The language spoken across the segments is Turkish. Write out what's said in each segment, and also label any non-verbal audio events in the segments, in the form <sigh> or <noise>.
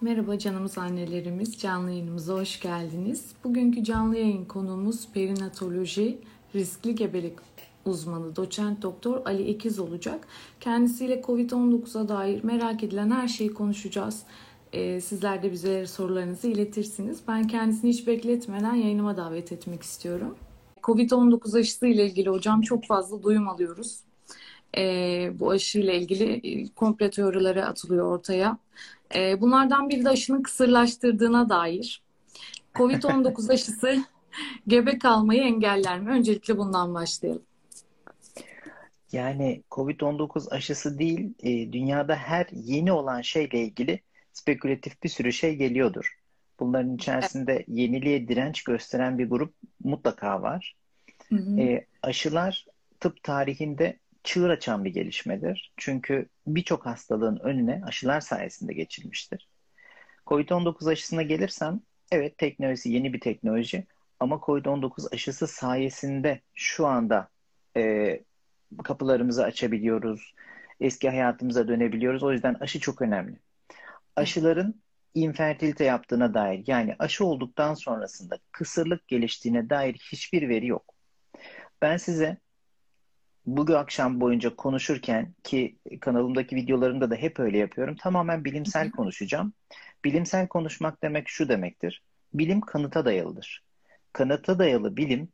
Merhaba canımız annelerimiz, canlı yayınımıza hoş geldiniz. Bugünkü canlı yayın konuğumuz perinatoloji, riskli gebelik uzmanı doçent doktor Ali Ekiz olacak. Kendisiyle COVID-19'a dair merak edilen her şeyi konuşacağız. Ee, sizler de bize sorularınızı iletirsiniz. Ben kendisini hiç bekletmeden yayınıma davet etmek istiyorum. COVID-19 aşısı ile ilgili hocam çok fazla duyum alıyoruz. Ee, bu aşıyla ilgili e, komple teorileri atılıyor ortaya. Ee, bunlardan biri de aşının kısırlaştırdığına dair. Covid-19 aşısı <laughs> gebe kalmayı engeller mi? Öncelikle bundan başlayalım. Yani Covid-19 aşısı değil, e, dünyada her yeni olan şeyle ilgili spekülatif bir sürü şey geliyordur. Bunların içerisinde yeniliğe direnç gösteren bir grup mutlaka var. Hı hı. E, aşılar tıp tarihinde çığır açan bir gelişmedir. Çünkü birçok hastalığın önüne aşılar sayesinde geçilmiştir. Covid-19 aşısına gelirsem, evet teknolojisi yeni bir teknoloji ama Covid-19 aşısı sayesinde şu anda e, kapılarımızı açabiliyoruz, eski hayatımıza dönebiliyoruz. O yüzden aşı çok önemli. Aşıların infertilite yaptığına dair yani aşı olduktan sonrasında kısırlık geliştiğine dair hiçbir veri yok. Ben size bugün akşam boyunca konuşurken ki kanalımdaki videolarımda da hep öyle yapıyorum. Tamamen bilimsel konuşacağım. Bilimsel konuşmak demek şu demektir. Bilim kanıta dayalıdır. Kanıta dayalı bilim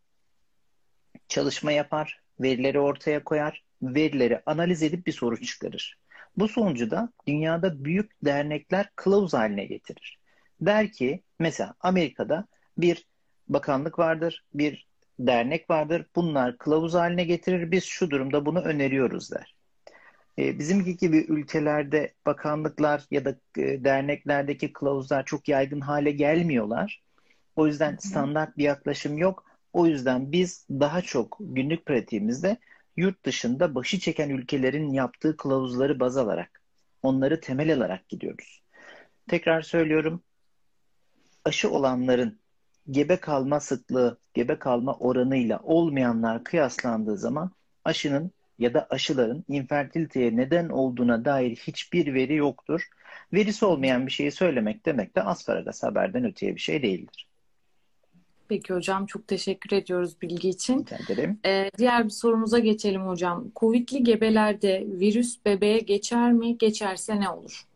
çalışma yapar, verileri ortaya koyar, verileri analiz edip bir sonuç çıkarır. Bu sonucu da dünyada büyük dernekler kılavuz haline getirir. Der ki mesela Amerika'da bir bakanlık vardır, bir dernek vardır. Bunlar kılavuz haline getirir. Biz şu durumda bunu öneriyoruz der. E, bizimki gibi ülkelerde bakanlıklar ya da e, derneklerdeki kılavuzlar çok yaygın hale gelmiyorlar. O yüzden standart bir yaklaşım yok. O yüzden biz daha çok günlük pratiğimizde yurt dışında başı çeken ülkelerin yaptığı kılavuzları baz alarak, onları temel alarak gidiyoruz. Tekrar söylüyorum, aşı olanların gebe kalma sıklığı, gebe kalma oranıyla olmayanlar kıyaslandığı zaman aşının ya da aşıların infertiliteye neden olduğuna dair hiçbir veri yoktur. Verisi olmayan bir şeyi söylemek demek de asparagas haberden öteye bir şey değildir. Peki hocam çok teşekkür ediyoruz bilgi için. Ederim. Ee, diğer bir sorumuza geçelim hocam. Covid'li gebelerde virüs bebeğe geçer mi? Geçerse ne olur?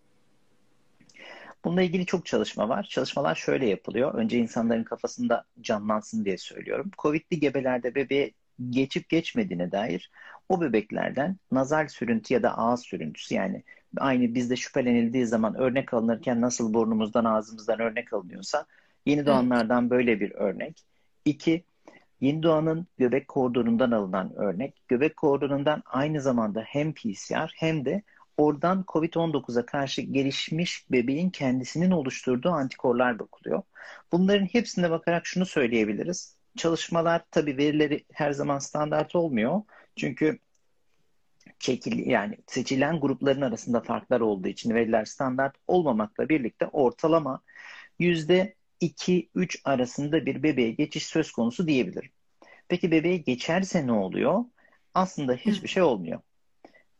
Bununla ilgili çok çalışma var. Çalışmalar şöyle yapılıyor. Önce insanların kafasında canlansın diye söylüyorum. Covid'li gebelerde bebeğe geçip geçmediğine dair o bebeklerden nazal sürüntü ya da ağız sürüntüsü yani aynı bizde şüphelenildiği zaman örnek alınırken nasıl burnumuzdan ağzımızdan örnek alınıyorsa yeni doğanlardan böyle bir örnek. İki, yeni doğanın göbek kordonundan alınan örnek. Göbek kordonundan aynı zamanda hem PCR hem de oradan COVID-19'a karşı gelişmiş bebeğin kendisinin oluşturduğu antikorlar bakılıyor. Bunların hepsine bakarak şunu söyleyebiliriz. Çalışmalar tabii verileri her zaman standart olmuyor. Çünkü çekil yani seçilen grupların arasında farklar olduğu için veriler standart olmamakla birlikte ortalama yüzde 2-3 arasında bir bebeğe geçiş söz konusu diyebilirim. Peki bebeğe geçerse ne oluyor? Aslında hiçbir şey olmuyor.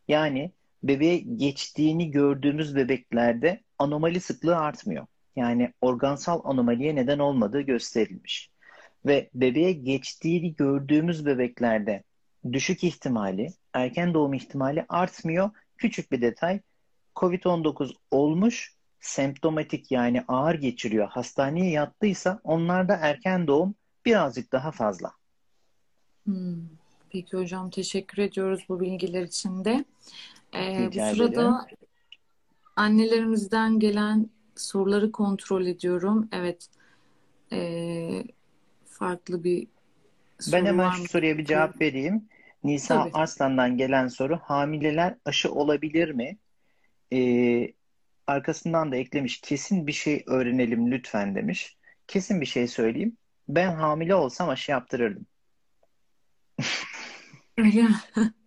Yani bebeğe geçtiğini gördüğümüz bebeklerde anomali sıklığı artmıyor. Yani organsal anomaliye neden olmadığı gösterilmiş. Ve bebeğe geçtiğini gördüğümüz bebeklerde düşük ihtimali, erken doğum ihtimali artmıyor. Küçük bir detay, COVID-19 olmuş, semptomatik yani ağır geçiriyor, hastaneye yattıysa onlarda erken doğum birazcık daha fazla. Hmm. Peki hocam teşekkür ediyoruz bu bilgiler için de. Ee, bu sırada ederim. annelerimizden gelen soruları kontrol ediyorum. Evet. Ee, farklı bir soru Ben hemen şu soruya bir cevap vereyim. Nisa Tabii. Arslan'dan gelen soru. Hamileler aşı olabilir mi? Ee, arkasından da eklemiş. Kesin bir şey öğrenelim lütfen demiş. Kesin bir şey söyleyeyim. Ben hamile olsam aşı yaptırırdım. Öyle <laughs>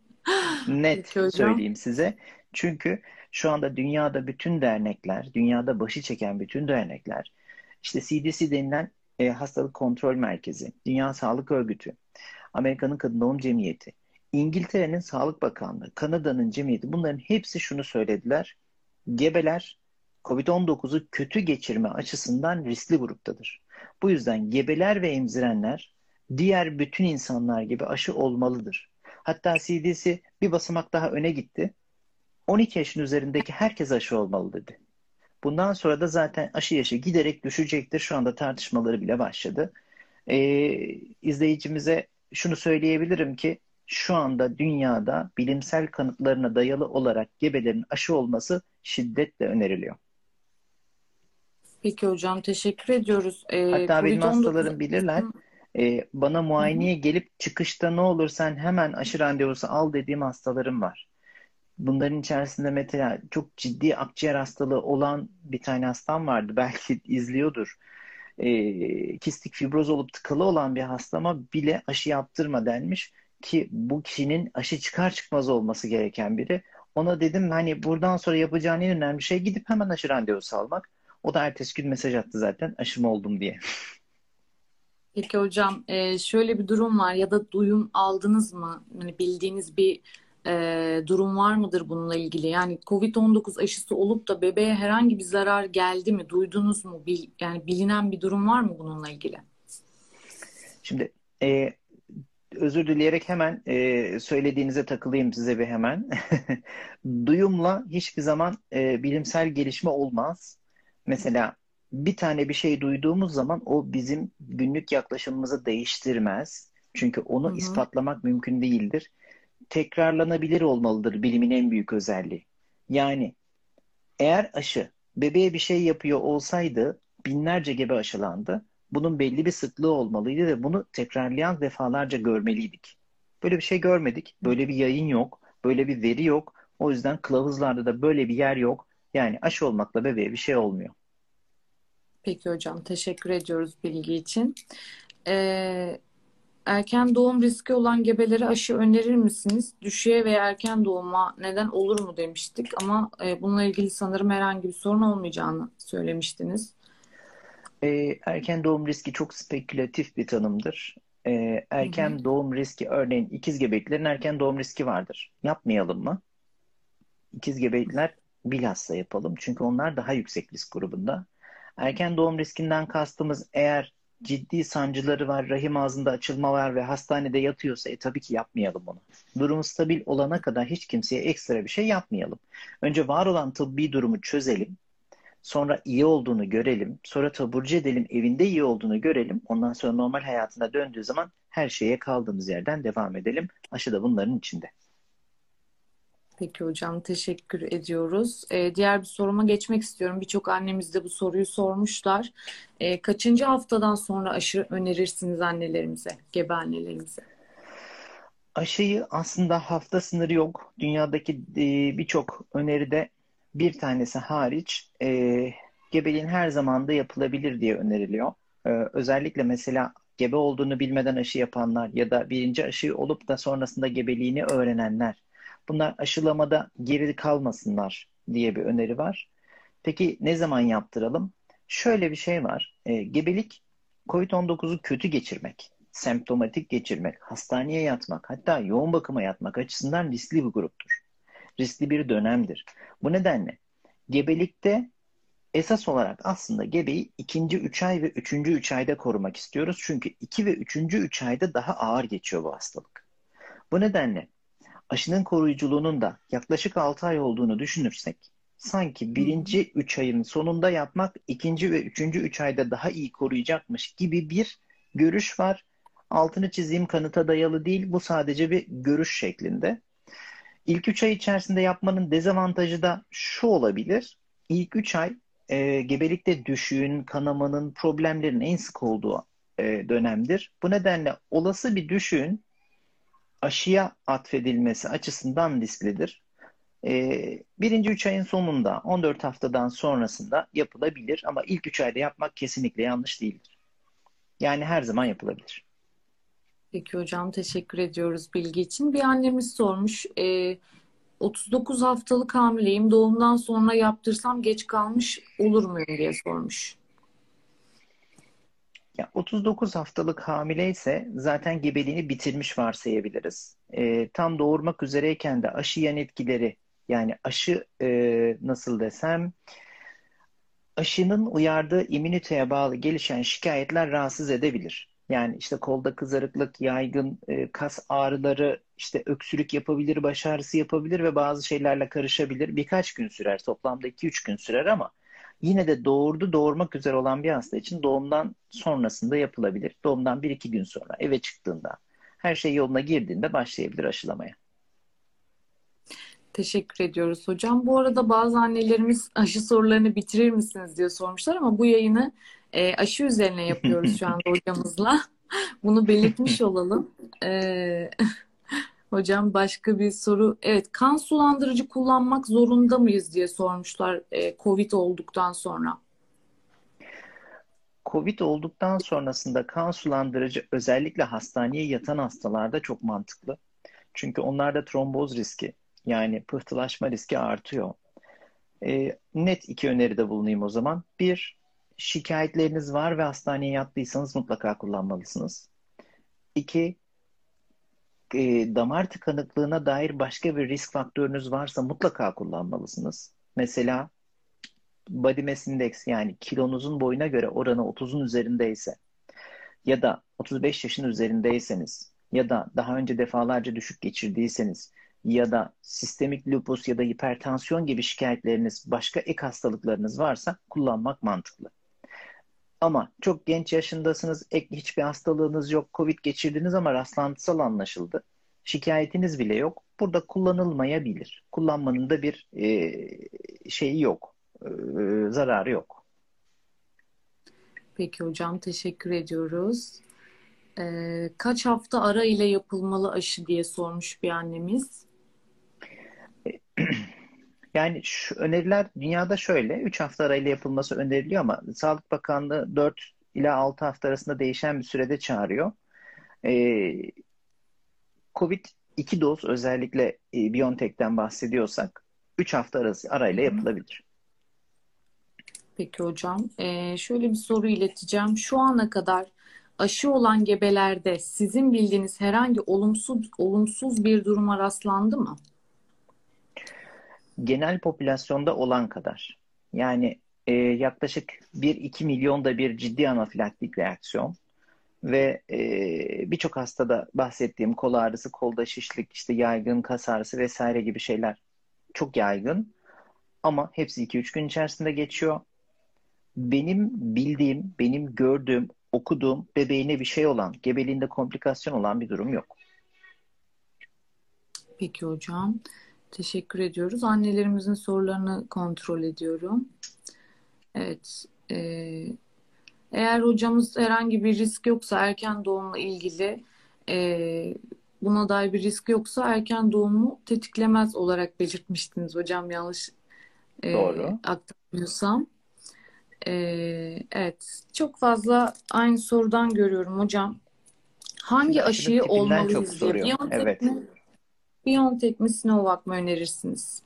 Net söyleyeyim size. Çünkü şu anda dünyada bütün dernekler, dünyada başı çeken bütün dernekler, işte CDC denilen e, hastalık kontrol merkezi, Dünya Sağlık Örgütü, Amerika'nın Kadın Doğum Cemiyeti, İngiltere'nin Sağlık Bakanlığı, Kanada'nın cemiyeti bunların hepsi şunu söylediler. Gebeler COVID-19'u kötü geçirme açısından riskli gruptadır. Bu yüzden gebeler ve emzirenler diğer bütün insanlar gibi aşı olmalıdır. Hatta CDC bir basamak daha öne gitti. 12 yaşın üzerindeki herkes aşı olmalı dedi. Bundan sonra da zaten aşı yaşı giderek düşecektir. Şu anda tartışmaları bile başladı. Ee, izleyicimize şunu söyleyebilirim ki şu anda dünyada bilimsel kanıtlarına dayalı olarak gebelerin aşı olması şiddetle öneriliyor. Peki hocam teşekkür ediyoruz. Ee, Hatta benim hastalarım bilirler. Ee, bana muayeneye gelip çıkışta ne olur sen hemen aşı randevusu al dediğim hastalarım var. Bunların içerisinde mesela çok ciddi akciğer hastalığı olan bir tane hastam vardı. <laughs> Belki izliyordur. Ee, kistik fibroz olup tıkalı olan bir hastama bile aşı yaptırma denmiş ki bu kişinin aşı çıkar çıkmaz olması gereken biri. Ona dedim hani buradan sonra yapacağın en önemli şey gidip hemen aşı randevusu almak. O da ertesi gün mesaj attı zaten aşım oldum diye. <laughs> Peki hocam e, şöyle bir durum var ya da duyum aldınız mı? Yani bildiğiniz bir e, durum var mıdır bununla ilgili? Yani COVID-19 aşısı olup da bebeğe herhangi bir zarar geldi mi? Duydunuz mu? Yani bilinen bir durum var mı bununla ilgili? Şimdi e, özür dileyerek hemen e, söylediğinize takılayım size bir hemen. <laughs> Duyumla hiçbir zaman e, bilimsel gelişme olmaz. Mesela bir tane bir şey duyduğumuz zaman o bizim günlük yaklaşımımızı değiştirmez. Çünkü onu Hı-hı. ispatlamak mümkün değildir. Tekrarlanabilir olmalıdır bilimin en büyük özelliği. Yani eğer aşı bebeğe bir şey yapıyor olsaydı binlerce gebe aşılandı. Bunun belli bir sıklığı olmalıydı ve bunu tekrarlayan defalarca görmeliydik. Böyle bir şey görmedik. Böyle bir yayın yok. Böyle bir veri yok. O yüzden kılavuzlarda da böyle bir yer yok. Yani aşı olmakla bebeğe bir şey olmuyor. Peki hocam teşekkür ediyoruz bilgi için. Ee, erken doğum riski olan gebelere aşı önerir misiniz? Düşüğe veya erken doğuma neden olur mu demiştik ama e, bununla ilgili sanırım herhangi bir sorun olmayacağını söylemiştiniz. Ee, erken doğum riski çok spekülatif bir tanımdır. Ee, erken hı hı. doğum riski örneğin ikiz gebeliklerin erken doğum riski vardır. Yapmayalım mı? İkiz gebelikler bilhassa yapalım. Çünkü onlar daha yüksek risk grubunda. Erken doğum riskinden kastımız eğer ciddi sancıları var, rahim ağzında açılma var ve hastanede yatıyorsa e, tabii ki yapmayalım onu. Durumu stabil olana kadar hiç kimseye ekstra bir şey yapmayalım. Önce var olan tıbbi durumu çözelim. Sonra iyi olduğunu görelim. Sonra taburcu edelim, evinde iyi olduğunu görelim. Ondan sonra normal hayatına döndüğü zaman her şeye kaldığımız yerden devam edelim. Aşı da bunların içinde. Peki hocam teşekkür ediyoruz. Ee, diğer bir soruma geçmek istiyorum. Birçok annemiz de bu soruyu sormuşlar. Ee, kaçıncı haftadan sonra aşı önerirsiniz annelerimize, gebe annelerimize? Aşıyı aslında hafta sınırı yok. Dünyadaki e, birçok öneride bir tanesi hariç e, gebeliğin her zaman da yapılabilir diye öneriliyor. E, özellikle mesela gebe olduğunu bilmeden aşı yapanlar ya da birinci aşı olup da sonrasında gebeliğini öğrenenler Bunlar aşılamada geri kalmasınlar diye bir öneri var. Peki ne zaman yaptıralım? Şöyle bir şey var. E, gebelik COVID-19'u kötü geçirmek, semptomatik geçirmek, hastaneye yatmak, hatta yoğun bakıma yatmak açısından riskli bir gruptur. Riskli bir dönemdir. Bu nedenle gebelikte esas olarak aslında gebeyi ikinci üç ay ve üçüncü üç ayda korumak istiyoruz. Çünkü iki ve üçüncü üç ayda daha ağır geçiyor bu hastalık. Bu nedenle aşının koruyuculuğunun da yaklaşık 6 ay olduğunu düşünürsek sanki birinci 3 ayın sonunda yapmak ikinci ve üçüncü 3 ayda daha iyi koruyacakmış gibi bir görüş var. Altını çizeyim kanıta dayalı değil bu sadece bir görüş şeklinde. İlk 3 ay içerisinde yapmanın dezavantajı da şu olabilir. İlk 3 ay e, gebelikte düşüğün, kanamanın, problemlerin en sık olduğu e, dönemdir. Bu nedenle olası bir düşüğün aşıya atfedilmesi açısından risklidir. Ee, birinci 3 ayın sonunda 14 haftadan sonrasında yapılabilir ama ilk 3 ayda yapmak kesinlikle yanlış değildir. Yani her zaman yapılabilir. Peki hocam teşekkür ediyoruz bilgi için. Bir annemiz sormuş. E, 39 haftalık hamileyim. Doğumdan sonra yaptırsam geç kalmış olur muyum diye sormuş. Ya 39 haftalık hamile ise zaten gebeliğini bitirmiş varsayabiliriz. E, tam doğurmak üzereyken de aşı yan etkileri yani aşı e, nasıl desem aşının uyardığı immüniteye bağlı gelişen şikayetler rahatsız edebilir. Yani işte kolda kızarıklık, yaygın e, kas ağrıları, işte öksürük yapabilir, baş ağrısı yapabilir ve bazı şeylerle karışabilir. Birkaç gün sürer, toplamda 2-3 gün sürer ama yine de doğurdu doğurmak üzere olan bir hasta için doğumdan sonrasında yapılabilir. Doğumdan 1-2 gün sonra eve çıktığında, her şey yoluna girdiğinde başlayabilir aşılamaya. Teşekkür ediyoruz hocam. Bu arada bazı annelerimiz aşı sorularını bitirir misiniz diye sormuşlar ama bu yayını e, aşı üzerine yapıyoruz şu anda <laughs> hocamızla. Bunu belirtmiş olalım. E, hocam başka bir soru. Evet kan sulandırıcı kullanmak zorunda mıyız diye sormuşlar e, COVID olduktan sonra. Covid olduktan sonrasında kan sulandırıcı özellikle hastaneye yatan hastalarda çok mantıklı. Çünkü onlarda tromboz riski yani pıhtılaşma riski artıyor. E, net iki öneride bulunayım o zaman. Bir, şikayetleriniz var ve hastaneye yattıysanız mutlaka kullanmalısınız. İki, e, damar tıkanıklığına dair başka bir risk faktörünüz varsa mutlaka kullanmalısınız. Mesela body mass index yani kilonuzun boyuna göre oranı 30'un üzerindeyse ya da 35 yaşın üzerindeyseniz ya da daha önce defalarca düşük geçirdiyseniz ya da sistemik lupus ya da hipertansiyon gibi şikayetleriniz, başka ek hastalıklarınız varsa kullanmak mantıklı. Ama çok genç yaşındasınız, ek hiçbir hastalığınız yok, Covid geçirdiniz ama rastlantısal anlaşıldı. Şikayetiniz bile yok. Burada kullanılmayabilir. Kullanmanın da bir e, şeyi yok, e, zararı yok. Peki hocam teşekkür ediyoruz. Ee, kaç hafta ara ile yapılmalı aşı diye sormuş bir annemiz. Yani şu öneriler dünyada şöyle 3 hafta arayla yapılması öneriliyor ama Sağlık Bakanlığı 4 ila 6 hafta arasında değişen bir sürede çağırıyor. Ee, Covid 2 doz özellikle e, BioNTech'ten bahsediyorsak 3 hafta arası arayla yapılabilir. Peki hocam. Ee, şöyle bir soru ileteceğim. Şu ana kadar aşı olan gebelerde sizin bildiğiniz herhangi olumsuz olumsuz bir duruma rastlandı mı? Genel popülasyonda olan kadar. Yani e, yaklaşık 1-2 milyonda bir ciddi anafilaktik reaksiyon ve e, birçok hastada bahsettiğim kol ağrısı, kolda şişlik, işte yaygın kas ağrısı vesaire gibi şeyler çok yaygın. Ama hepsi 2-3 gün içerisinde geçiyor. Benim bildiğim, benim gördüğüm, okuduğum bebeğine bir şey olan, gebeliğinde komplikasyon olan bir durum yok. Peki hocam. Teşekkür ediyoruz. Annelerimizin sorularını kontrol ediyorum. Evet. E, eğer hocamız herhangi bir risk yoksa erken doğumla ilgili e, buna dair bir risk yoksa erken doğumu tetiklemez olarak belirtmiştiniz hocam yanlış e, Doğru. aktarmıyorsam. E, evet. Çok fazla aynı sorudan görüyorum hocam. Hangi aşıyı olmalıyız diye. Biontech evet. mi? BioNTech mi Sinovac mı önerirsiniz?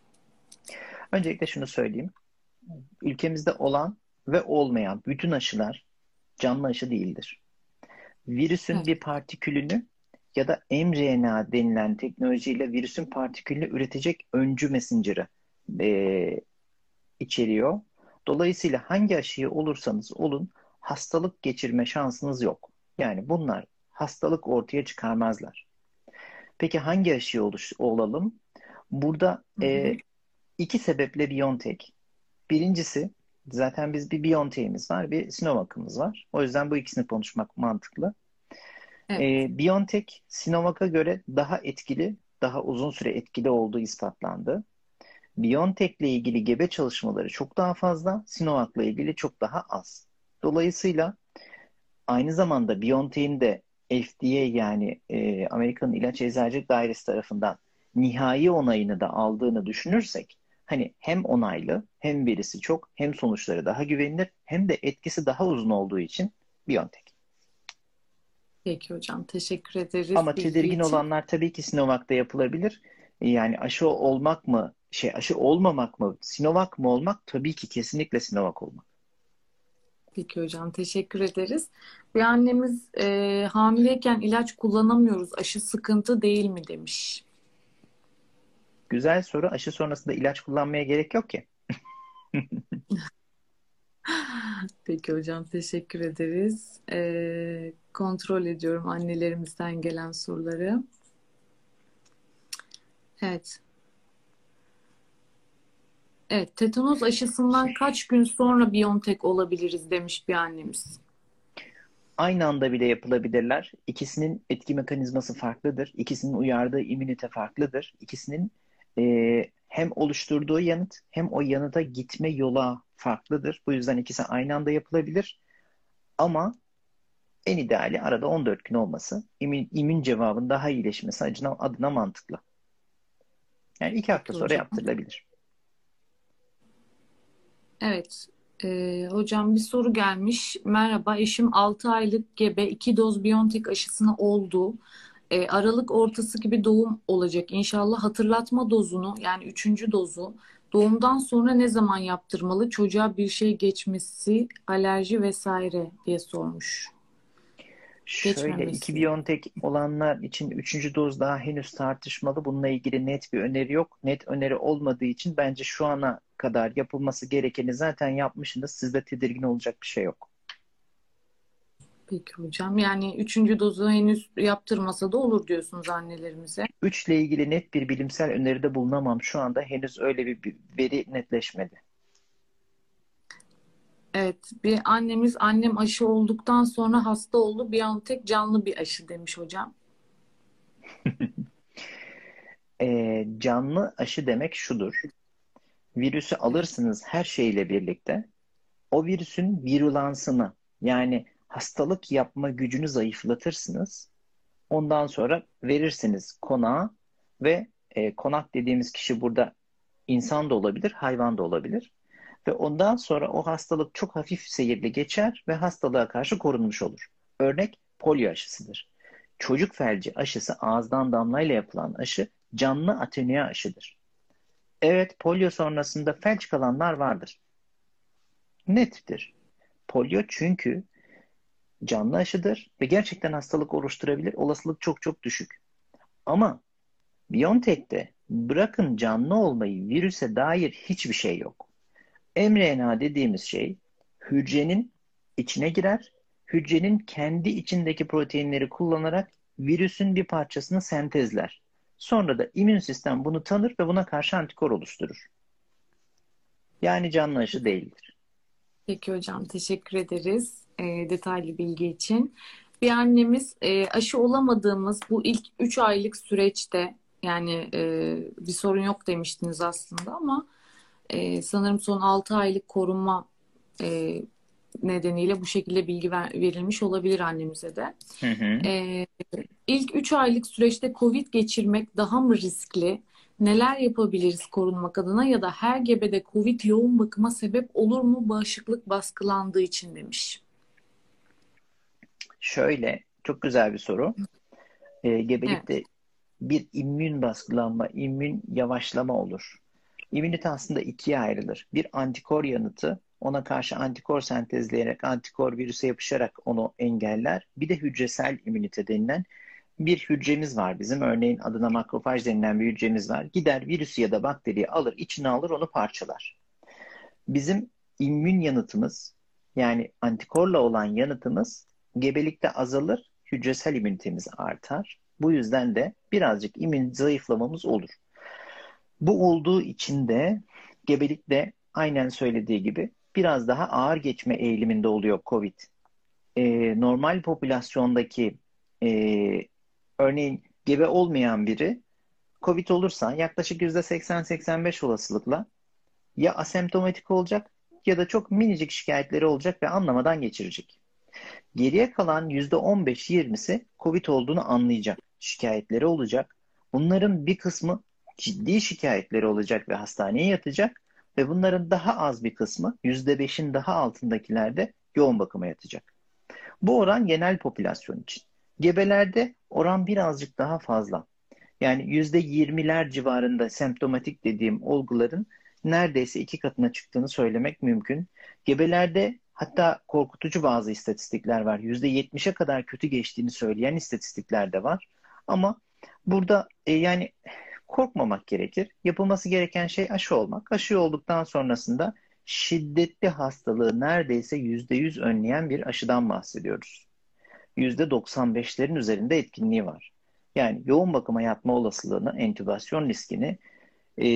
Öncelikle şunu söyleyeyim. Ülkemizde olan ve olmayan bütün aşılar canlı aşı değildir. Virüsün evet. bir partikülünü ya da mRNA denilen teknolojiyle virüsün partikülünü üretecek öncü messenger'ı e, içeriyor. Dolayısıyla hangi aşıyı olursanız olun hastalık geçirme şansınız yok. Yani bunlar hastalık ortaya çıkarmazlar. Peki hangi aşıyı oluş, olalım? Burada E, iki sebeple BioNTech. Birincisi zaten biz bir BioNTech'imiz var, bir Sinovac'ımız var. O yüzden bu ikisini konuşmak mantıklı. Evet. E, BioNTech Sinovac'a göre daha etkili, daha uzun süre etkili olduğu ispatlandı. BioNTech ile ilgili gebe çalışmaları çok daha fazla, Sinovac ile ilgili çok daha az. Dolayısıyla aynı zamanda BioNTech'in de FDA yani e, Amerikan İlaç Eczacılık Dairesi tarafından nihai onayını da aldığını düşünürsek hani hem onaylı hem verisi çok hem sonuçları daha güvenilir hem de etkisi daha uzun olduğu için BioNTech. Peki hocam teşekkür ederiz. Ama tedirgin için. olanlar tabii ki Sinovac'ta yapılabilir. Yani aşı olmak mı şey aşı olmamak mı Sinovac mı olmak tabii ki kesinlikle Sinovac olmak. Peki hocam teşekkür ederiz. Bir annemiz e, hamileyken ilaç kullanamıyoruz. Aşı sıkıntı değil mi demiş. Güzel soru. Aşı sonrasında ilaç kullanmaya gerek yok ki. <laughs> Peki hocam teşekkür ederiz. Ee, kontrol ediyorum annelerimizden gelen soruları. Evet. Evet, tetanoz aşısından kaç gün sonra Biontech olabiliriz demiş bir annemiz. Aynı anda bile yapılabilirler. İkisinin etki mekanizması farklıdır. İkisinin uyardığı immünite farklıdır. İkisinin e, hem oluşturduğu yanıt hem o yanıta gitme yola farklıdır. Bu yüzden ikisi aynı anda yapılabilir. Ama en ideali arada 14 gün olması. İmmün, immün cevabın daha iyileşmesi adına, adına mantıklı. Yani iki hafta sonra yaptırılabilir. Evet. Ee, hocam bir soru gelmiş. Merhaba, eşim 6 aylık gebe 2 doz Biontech aşısını oldu. Ee, Aralık ortası gibi doğum olacak. İnşallah hatırlatma dozunu yani 3. dozu doğumdan sonra ne zaman yaptırmalı? Çocuğa bir şey geçmesi, alerji vesaire diye sormuş. Şöyle iki Biontech olanlar için üçüncü doz daha henüz tartışmalı. Bununla ilgili net bir öneri yok. Net öneri olmadığı için bence şu ana kadar yapılması gerekeni zaten yapmışsınız. Sizde tedirgin olacak bir şey yok. Peki hocam. Yani üçüncü dozu henüz yaptırmasa da olur diyorsunuz annelerimize. Üçle ilgili net bir bilimsel öneride bulunamam. Şu anda henüz öyle bir bir veri netleşmedi. Evet, bir annemiz annem aşı olduktan sonra hasta oldu. Biontech canlı bir aşı demiş hocam. <laughs> Ee, canlı aşı demek şudur. Virüsü alırsınız her şeyle birlikte. O virüsün virülansını yani hastalık yapma gücünü zayıflatırsınız. Ondan sonra verirsiniz konağa ve e, konak dediğimiz kişi burada insan da olabilir, hayvan da olabilir. Ve ondan sonra o hastalık çok hafif seyirli geçer ve hastalığa karşı korunmuş olur. Örnek polio aşısıdır. Çocuk felci aşısı ağızdan damlayla yapılan aşı canlı atenuye aşıdır. Evet polio sonrasında felç kalanlar vardır. Nettir. Polio çünkü canlı aşıdır ve gerçekten hastalık oluşturabilir. Olasılık çok çok düşük. Ama BioNTech'te bırakın canlı olmayı virüse dair hiçbir şey yok mRNA dediğimiz şey hücrenin içine girer. Hücrenin kendi içindeki proteinleri kullanarak virüsün bir parçasını sentezler. Sonra da immün sistem bunu tanır ve buna karşı antikor oluşturur. Yani canlı aşı değildir. Peki hocam teşekkür ederiz e, detaylı bilgi için. Bir annemiz e, aşı olamadığımız bu ilk 3 aylık süreçte yani e, bir sorun yok demiştiniz aslında ama e, sanırım son 6 aylık korunma e, nedeniyle bu şekilde bilgi ver, verilmiş olabilir annemize de. Hı hı. E, ilk 3 aylık süreçte COVID geçirmek daha mı riskli? Neler yapabiliriz korunmak adına ya da her gebede COVID yoğun bakıma sebep olur mu bağışıklık baskılandığı için demiş. Şöyle, çok güzel bir soru. E, gebelikte evet. bir immün baskılanma, immün yavaşlama olur. İmmünite aslında ikiye ayrılır. Bir antikor yanıtı, ona karşı antikor sentezleyerek, antikor virüse yapışarak onu engeller. Bir de hücresel immünite denilen bir hücremiz var bizim. Örneğin adına makrofaj denilen bir hücremiz var. Gider virüsü ya da bakteriyi alır, içine alır, onu parçalar. Bizim immün yanıtımız, yani antikorla olan yanıtımız gebelikte azalır, hücresel immünitemiz artar. Bu yüzden de birazcık immün zayıflamamız olur. Bu olduğu için de gebelikte aynen söylediği gibi biraz daha ağır geçme eğiliminde oluyor COVID. Ee, normal popülasyondaki e, örneğin gebe olmayan biri COVID olursa yaklaşık %80-85 olasılıkla ya asemptomatik olacak ya da çok minicik şikayetleri olacak ve anlamadan geçirecek. Geriye kalan %15-20'si COVID olduğunu anlayacak. Şikayetleri olacak. Bunların bir kısmı ciddi şikayetleri olacak ve hastaneye yatacak ve bunların daha az bir kısmı %5'in daha altındakilerde yoğun bakıma yatacak. Bu oran genel popülasyon için. Gebelerde oran birazcık daha fazla. Yani %20'ler civarında semptomatik dediğim olguların neredeyse iki katına çıktığını söylemek mümkün. Gebelerde hatta korkutucu bazı istatistikler var. %70'e kadar kötü geçtiğini söyleyen istatistikler de var. Ama burada e, yani korkmamak gerekir. Yapılması gereken şey aşı olmak. Aşı olduktan sonrasında şiddetli hastalığı neredeyse %100 önleyen bir aşıdan bahsediyoruz. %95'lerin üzerinde etkinliği var. Yani yoğun bakıma yatma olasılığını, entübasyon riskini, e,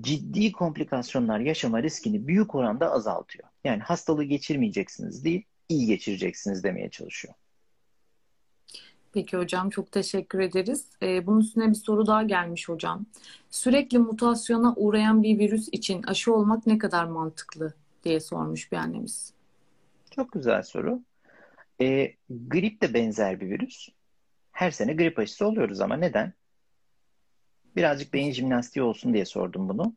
ciddi komplikasyonlar yaşama riskini büyük oranda azaltıyor. Yani hastalığı geçirmeyeceksiniz değil, iyi geçireceksiniz demeye çalışıyor. Peki hocam çok teşekkür ederiz. Ee, bunun üstüne bir soru daha gelmiş hocam. Sürekli mutasyona uğrayan bir virüs için aşı olmak ne kadar mantıklı diye sormuş bir annemiz. Çok güzel soru. E, grip de benzer bir virüs. Her sene grip aşısı oluyoruz ama neden? Birazcık beyin jimnastiği olsun diye sordum bunu.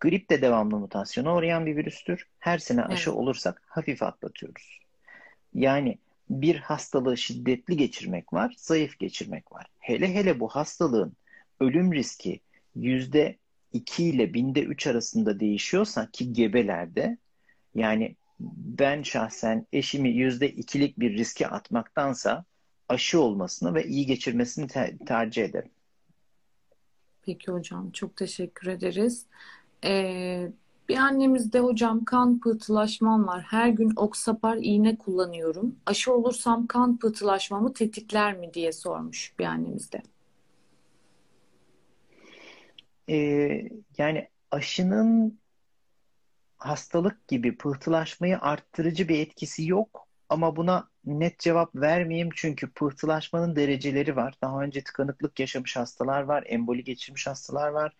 Grip de devamlı mutasyona uğrayan bir virüstür. Her sene aşı evet. olursak hafif atlatıyoruz. Yani bir hastalığı şiddetli geçirmek var, zayıf geçirmek var. Hele hele bu hastalığın ölüm riski yüzde 2 ile binde 3 arasında değişiyorsa ki gebelerde yani ben şahsen eşimi yüzde ikilik bir riske atmaktansa aşı olmasını ve iyi geçirmesini te- tercih ederim. Peki hocam çok teşekkür ederiz. Ee, bir annemizde hocam kan pıhtılaşmam var. Her gün oksapar iğne kullanıyorum. Aşı olursam kan pıhtılaşmamı tetikler mi diye sormuş bir annemizde. Ee, yani aşının hastalık gibi pıhtılaşmayı arttırıcı bir etkisi yok. Ama buna net cevap vermeyeyim çünkü pıhtılaşmanın dereceleri var. Daha önce tıkanıklık yaşamış hastalar var, emboli geçirmiş hastalar var.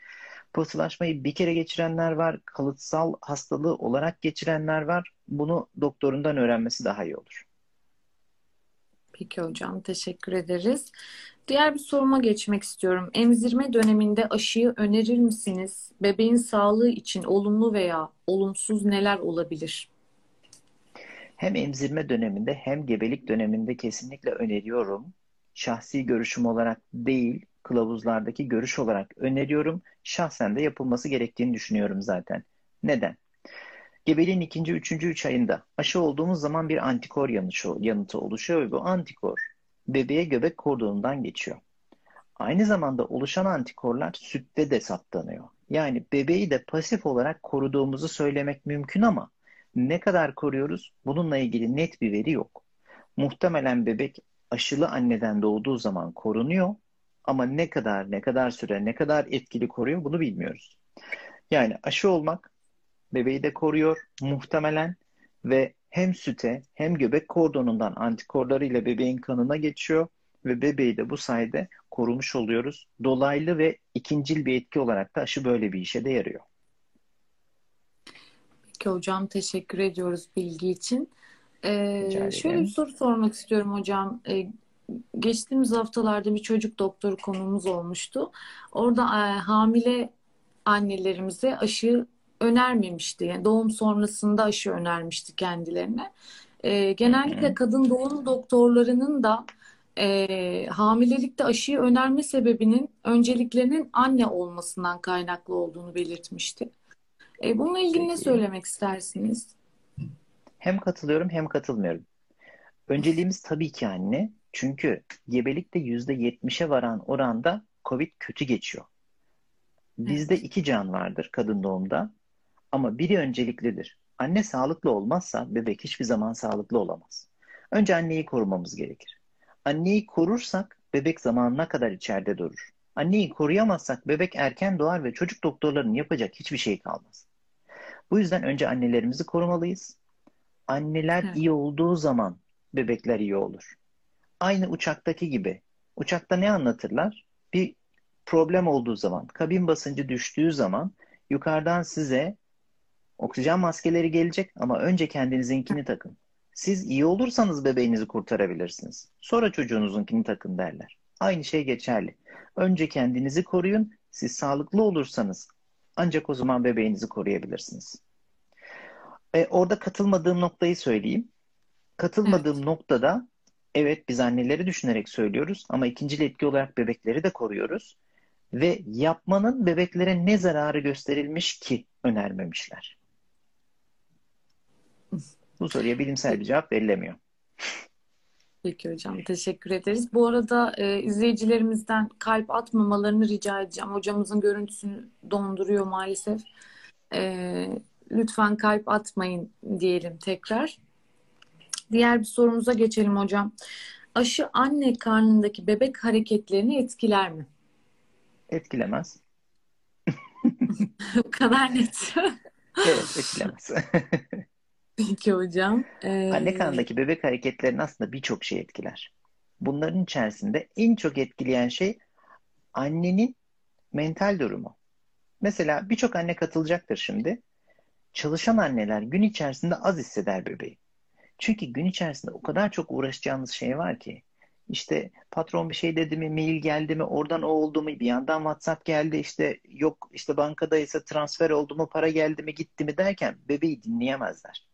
Pıhtılaşmayı bir kere geçirenler var, kalıtsal hastalığı olarak geçirenler var. Bunu doktorundan öğrenmesi daha iyi olur. Peki hocam, teşekkür ederiz. Diğer bir soruma geçmek istiyorum. Emzirme döneminde aşıyı önerir misiniz? Bebeğin sağlığı için olumlu veya olumsuz neler olabilir? Hem emzirme döneminde hem gebelik döneminde kesinlikle öneriyorum. Şahsi görüşüm olarak değil, kılavuzlardaki görüş olarak öneriyorum. Şahsen de yapılması gerektiğini düşünüyorum zaten. Neden? Gebeliğin ikinci, üçüncü, üç ayında aşı olduğumuz zaman bir antikor yanıtı oluşuyor ve bu antikor bebeğe göbek kordonundan geçiyor. Aynı zamanda oluşan antikorlar sütte de saptanıyor. Yani bebeği de pasif olarak koruduğumuzu söylemek mümkün ama ne kadar koruyoruz? Bununla ilgili net bir veri yok. Muhtemelen bebek aşılı anneden doğduğu zaman korunuyor ama ne kadar, ne kadar süre, ne kadar etkili koruyor bunu bilmiyoruz. Yani aşı olmak bebeği de koruyor muhtemelen ve hem süte hem göbek kordonundan antikorlarıyla bebeğin kanına geçiyor ve bebeği de bu sayede korumuş oluyoruz. Dolaylı ve ikincil bir etki olarak da aşı böyle bir işe de yarıyor. Peki hocam teşekkür ediyoruz bilgi için. Ee, şöyle bir soru sormak istiyorum hocam. Ee, geçtiğimiz haftalarda bir çocuk doktoru konumuz olmuştu. Orada e, hamile annelerimize aşı önermemişti. Yani doğum sonrasında aşı önermişti kendilerine. E, genellikle kadın doğum doktorlarının da e, hamilelikte aşıyı önerme sebebinin önceliklerinin anne olmasından kaynaklı olduğunu belirtmişti. E, bununla ilgili ne söylemek istersiniz? Hem katılıyorum hem katılmıyorum. Önceliğimiz tabii ki anne. Çünkü gebelikte %70'e varan oranda COVID kötü geçiyor. Bizde evet. iki can vardır kadın doğumda. Ama biri önceliklidir. Anne sağlıklı olmazsa bebek hiçbir zaman sağlıklı olamaz. Önce anneyi korumamız gerekir. Anneyi korursak bebek zamanına kadar içeride durur. Anneyi koruyamazsak bebek erken doğar ve çocuk doktorlarının yapacak hiçbir şey kalmaz. Bu yüzden önce annelerimizi korumalıyız. Anneler evet. iyi olduğu zaman bebekler iyi olur. Aynı uçaktaki gibi. Uçakta ne anlatırlar? Bir problem olduğu zaman, kabin basıncı düştüğü zaman yukarıdan size oksijen maskeleri gelecek ama önce kendinizinkini takın. Siz iyi olursanız bebeğinizi kurtarabilirsiniz. Sonra çocuğunuzunkini takın derler. Aynı şey geçerli. Önce kendinizi koruyun. Siz sağlıklı olursanız ancak o zaman bebeğinizi koruyabilirsiniz. E, orada katılmadığım noktayı söyleyeyim. Katılmadığım evet. noktada evet biz anneleri düşünerek söylüyoruz ama ikinci etki olarak bebekleri de koruyoruz. Ve yapmanın bebeklere ne zararı gösterilmiş ki önermemişler. Bu soruya bilimsel bir cevap verilemiyor. Peki hocam teşekkür ederiz. Bu arada e, izleyicilerimizden kalp atmamalarını rica edeceğim. Hocamızın görüntüsünü donduruyor maalesef. E, lütfen kalp atmayın diyelim tekrar. Diğer bir sorumuza geçelim hocam. Aşı anne karnındaki bebek hareketlerini etkiler mi? Etkilemez. <laughs> Bu kadar net. Evet, etkilemez. <laughs> Peki hocam. Ee... Anne karnındaki bebek hareketlerini aslında birçok şey etkiler. Bunların içerisinde en çok etkileyen şey annenin mental durumu. Mesela birçok anne katılacaktır şimdi. Çalışan anneler gün içerisinde az hisseder bebeği. Çünkü gün içerisinde o kadar çok uğraşacağınız şey var ki. İşte patron bir şey dedi mi, mail geldi mi, oradan o oldu mu, bir yandan WhatsApp geldi, işte yok işte bankadaysa transfer oldu mu, para geldi mi, gitti mi derken bebeği dinleyemezler.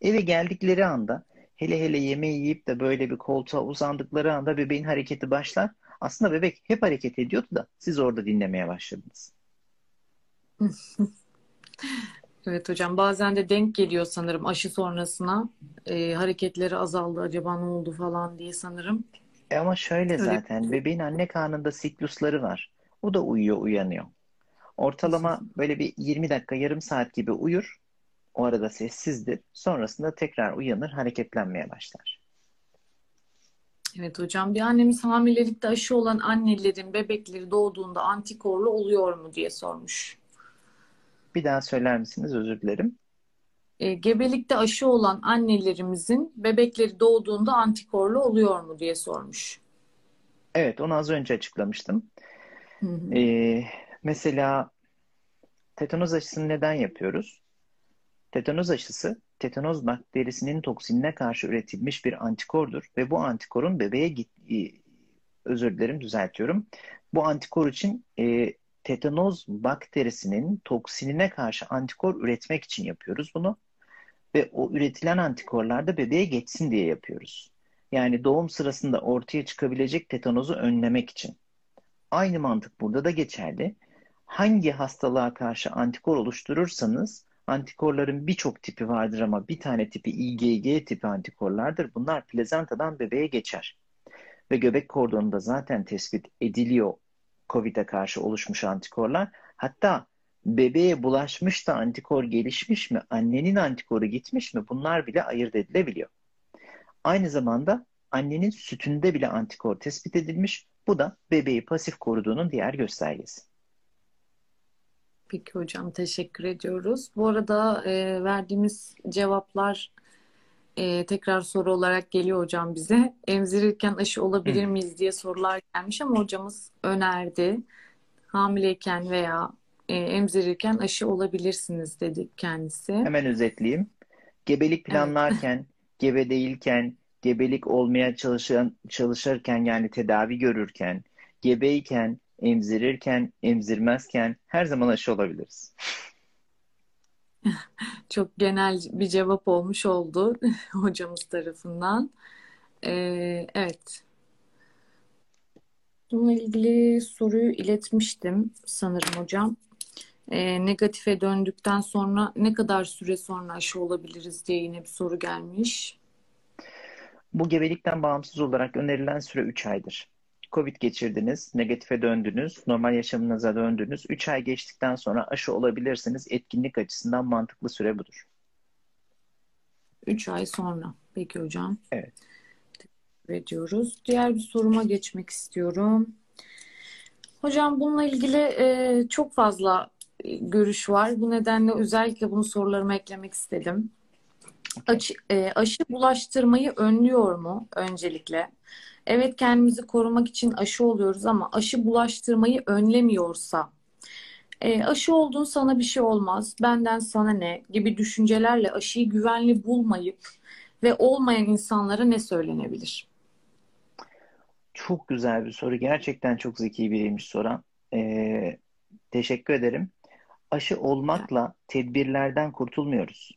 Eve geldikleri anda hele hele yemeği yiyip de böyle bir koltuğa uzandıkları anda bebeğin hareketi başlar. Aslında bebek hep hareket ediyordu da siz orada dinlemeye başladınız. <laughs> Evet hocam bazen de denk geliyor sanırım aşı sonrasına e, hareketleri azaldı acaba ne oldu falan diye sanırım. E ama şöyle zaten bebeğin anne karnında siklusları var. O da uyuyor uyanıyor. Ortalama böyle bir 20 dakika yarım saat gibi uyur. O arada sessizdir. Sonrasında tekrar uyanır hareketlenmeye başlar. Evet hocam bir annemiz hamilelikte aşı olan annelerin bebekleri doğduğunda antikorlu oluyor mu diye sormuş. Bir daha söyler misiniz? Özür dilerim. E, gebelikte aşı olan annelerimizin bebekleri doğduğunda antikorlu oluyor mu diye sormuş. Evet, onu az önce açıklamıştım. Hı hı. E, mesela tetanoz aşısını neden yapıyoruz? Tetanoz aşısı, tetanoz bakterisinin toksinine karşı üretilmiş bir antikordur ve bu antikorun bebeğe git özür dilerim düzeltiyorum. Bu antikor için e, tetanoz bakterisinin toksinine karşı antikor üretmek için yapıyoruz bunu. Ve o üretilen antikorlar da bebeğe geçsin diye yapıyoruz. Yani doğum sırasında ortaya çıkabilecek tetanozu önlemek için. Aynı mantık burada da geçerli. Hangi hastalığa karşı antikor oluşturursanız antikorların birçok tipi vardır ama bir tane tipi IgG tipi antikorlardır. Bunlar plazentadan bebeğe geçer. Ve göbek kordonunda zaten tespit ediliyor COVID'e karşı oluşmuş antikorlar. Hatta bebeğe bulaşmış da antikor gelişmiş mi, annenin antikoru gitmiş mi bunlar bile ayırt edilebiliyor. Aynı zamanda annenin sütünde bile antikor tespit edilmiş. Bu da bebeği pasif koruduğunun diğer göstergesi. Peki hocam teşekkür ediyoruz. Bu arada e, verdiğimiz cevaplar e, tekrar soru olarak geliyor hocam bize. Emzirirken aşı olabilir miyiz diye sorular gelmiş ama hocamız önerdi. Hamileyken veya e, emzirirken aşı olabilirsiniz dedi kendisi. Hemen özetleyeyim. Gebelik planlarken, evet. gebe değilken, gebelik olmaya çalışan, çalışırken yani tedavi görürken, gebeyken, emzirirken, emzirmezken her zaman aşı olabiliriz. <laughs> Çok genel bir cevap olmuş oldu <laughs> hocamız tarafından. Ee, evet. Bununla ilgili soruyu iletmiştim sanırım hocam. Ee, negatife döndükten sonra ne kadar süre sonra aşı olabiliriz diye yine bir soru gelmiş. Bu gebelikten bağımsız olarak önerilen süre 3 aydır. Covid geçirdiniz, negatife döndünüz, normal yaşamınıza döndünüz. 3 ay geçtikten sonra aşı olabilirsiniz. Etkinlik açısından mantıklı süre budur. 3 ay sonra. Peki hocam. Evet. Teşekkür ediyoruz. Diğer bir soruma geçmek istiyorum. Hocam bununla ilgili e, çok fazla e, görüş var. Bu nedenle özellikle bunu sorularıma eklemek istedim. Aşı, e, aşı bulaştırmayı önlüyor mu öncelikle? Evet kendimizi korumak için aşı oluyoruz ama aşı bulaştırmayı önlemiyorsa e, aşı oldun sana bir şey olmaz, benden sana ne gibi düşüncelerle aşıyı güvenli bulmayıp ve olmayan insanlara ne söylenebilir? Çok güzel bir soru. Gerçekten çok zeki biriymiş soran. Ee, teşekkür ederim. Aşı olmakla tedbirlerden kurtulmuyoruz.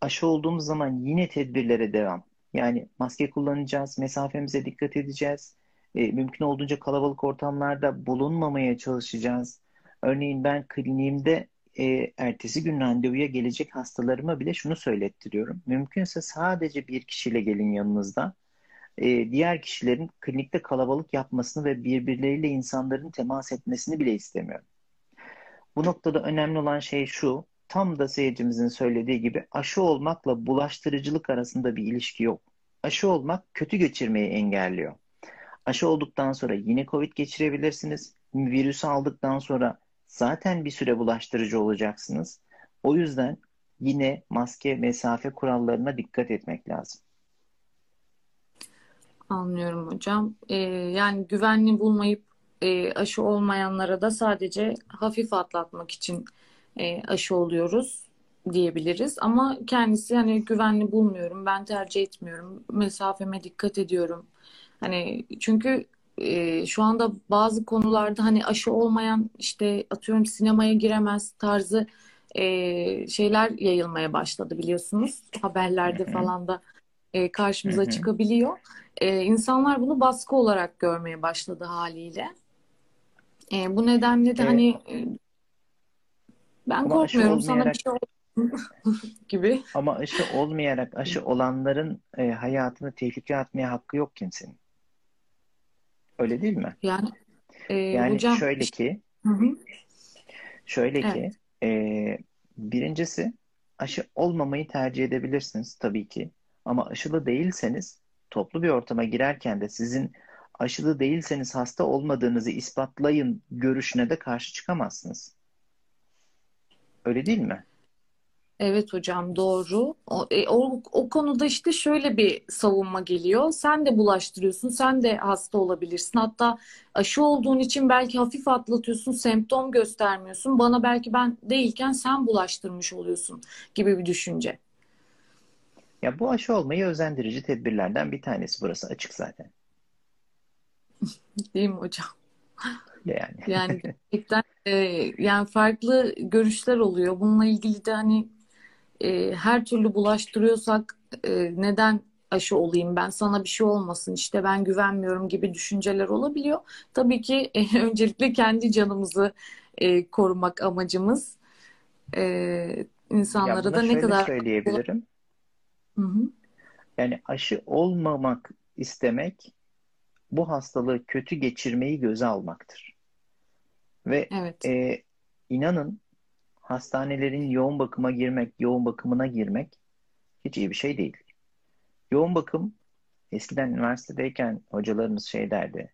Aşı olduğumuz zaman yine tedbirlere devam. Yani maske kullanacağız, mesafemize dikkat edeceğiz. E, mümkün olduğunca kalabalık ortamlarda bulunmamaya çalışacağız. Örneğin ben kliniğimde e, ertesi gün randevuya gelecek hastalarıma bile şunu söylettiriyorum. Mümkünse sadece bir kişiyle gelin yanınızda. E, diğer kişilerin klinikte kalabalık yapmasını ve birbirleriyle insanların temas etmesini bile istemiyorum. Bu noktada önemli olan şey şu. Tam da seyircimizin söylediği gibi aşı olmakla bulaştırıcılık arasında bir ilişki yok. Aşı olmak kötü geçirmeyi engelliyor. Aşı olduktan sonra yine COVID geçirebilirsiniz. Virüsü aldıktan sonra zaten bir süre bulaştırıcı olacaksınız. O yüzden yine maske, mesafe kurallarına dikkat etmek lazım. Anlıyorum hocam. Ee, yani güvenli bulmayıp e, aşı olmayanlara da sadece hafif atlatmak için e, aşı oluyoruz diyebiliriz. Ama kendisi hani güvenli bulmuyorum, ben tercih etmiyorum, mesafeme dikkat ediyorum. Hani çünkü e, şu anda bazı konularda hani aşı olmayan işte atıyorum sinemaya giremez tarzı e, şeyler yayılmaya başladı biliyorsunuz. Haberlerde falan da e, karşımıza çıkabiliyor. E, insanlar bunu baskı olarak görmeye başladı haliyle. E, bu nedenle de hani e, ben Ama korkmuyorum aşı sana bir şey <laughs> gibi. ama aşı olmayarak aşı olanların e, hayatını tehlikeye atmaya hakkı yok kimsenin. Öyle değil mi? Yani e, Yani hocam şöyle ki, Hı hı. şöyle Evet. ki, e, birincisi aşı olmamayı tercih edebilirsiniz tabii ki. Ama aşılı değilseniz toplu bir ortama girerken de sizin aşılı değilseniz hasta olmadığınızı ispatlayın görüşüne de karşı çıkamazsınız. Öyle değil mi? Evet hocam doğru. O, e, o, o konuda işte şöyle bir savunma geliyor. Sen de bulaştırıyorsun, sen de hasta olabilirsin. Hatta aşı olduğun için belki hafif atlatıyorsun, semptom göstermiyorsun. Bana belki ben değilken sen bulaştırmış oluyorsun gibi bir düşünce. Ya bu aşı olmayı özendirici tedbirlerden bir tanesi. Burası açık zaten. <laughs> Değil mi hocam? Öyle yani. Yani <laughs> gerçekten e, yani farklı görüşler oluyor. Bununla ilgili de hani e, her türlü bulaştırıyorsak e, neden aşı olayım ben sana bir şey olmasın işte ben güvenmiyorum gibi düşünceler olabiliyor. Tabii ki e, <laughs> öncelikle kendi canımızı e, korumak amacımız. E, insanlara da ne kadar söyleyebilirim. Hı hı, Yani aşı olmamak istemek bu hastalığı kötü geçirmeyi göze almaktır. Ve evet e, inanın hastanelerin yoğun bakıma girmek, yoğun bakımına girmek hiç iyi bir şey değil. Yoğun bakım eskiden üniversitedeyken hocalarımız şey derdi.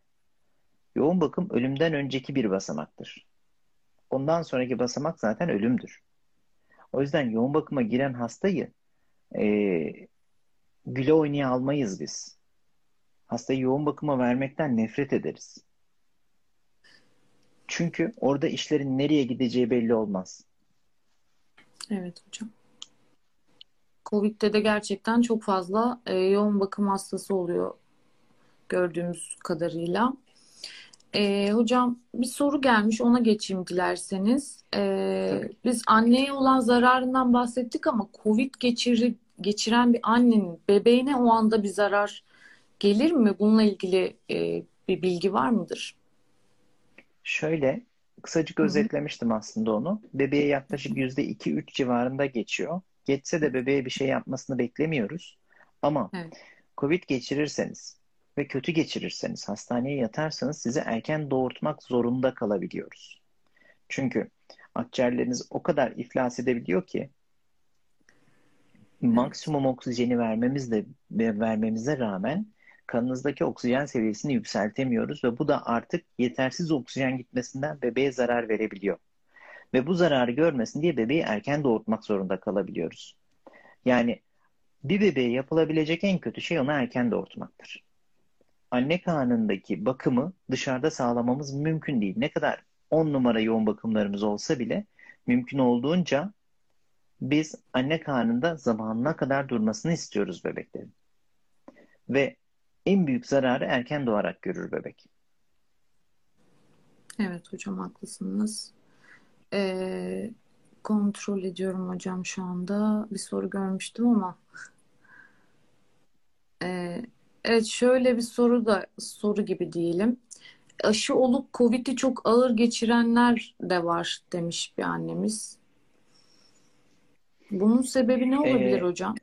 Yoğun bakım ölümden önceki bir basamaktır. Ondan sonraki basamak zaten ölümdür. O yüzden yoğun bakıma giren hastayı e, güle oynaya almayız biz. Hastayı yoğun bakıma vermekten nefret ederiz. Çünkü orada işlerin nereye gideceği belli olmaz. evet hocam. Covid'de de gerçekten çok fazla e, yoğun bakım hastası oluyor gördüğümüz kadarıyla. Ee, hocam bir soru gelmiş ona geçeyim dilerseniz. Tabii. biz anneye olan zararından bahsettik ama Covid geçiri, geçiren bir annenin bebeğine o anda bir zarar gelir mi? Bununla ilgili e, bir bilgi var mıdır? Şöyle kısacık Hı hı. özetlemiştim aslında onu. Bebeğe yaklaşık %2-3 civarında geçiyor. Geçse de bebeğe bir şey yapmasını beklemiyoruz. Ama Evet. Covid geçirirseniz ve kötü geçirirseniz, hastaneye yatarsanız sizi erken doğurtmak zorunda kalabiliyoruz. Çünkü akciğerleriniz o kadar iflas edebiliyor ki maksimum oksijeni vermemizle ve vermemize rağmen kanınızdaki oksijen seviyesini yükseltemiyoruz ve bu da artık yetersiz oksijen gitmesinden bebeğe zarar verebiliyor. Ve bu zararı görmesin diye bebeği erken doğurtmak zorunda kalabiliyoruz. Yani bir bebeğe yapılabilecek en kötü şey onu erken doğurtmaktır. Anne karnındaki bakımı dışarıda sağlamamız mümkün değil. Ne kadar 10 numara yoğun bakımlarımız olsa bile mümkün olduğunca biz anne karnında zamanına kadar durmasını istiyoruz bebeklerin. Ve en büyük zararı erken doğarak görür bebek. Evet hocam haklısınız. Ee, kontrol ediyorum hocam şu anda. Bir soru görmüştüm ama. <laughs> Ee, evet şöyle bir soru da soru gibi diyelim. Aşı olup Covid'i çok ağır geçirenler de var demiş bir annemiz. Bunun sebebi ne olabilir Ee, hocam?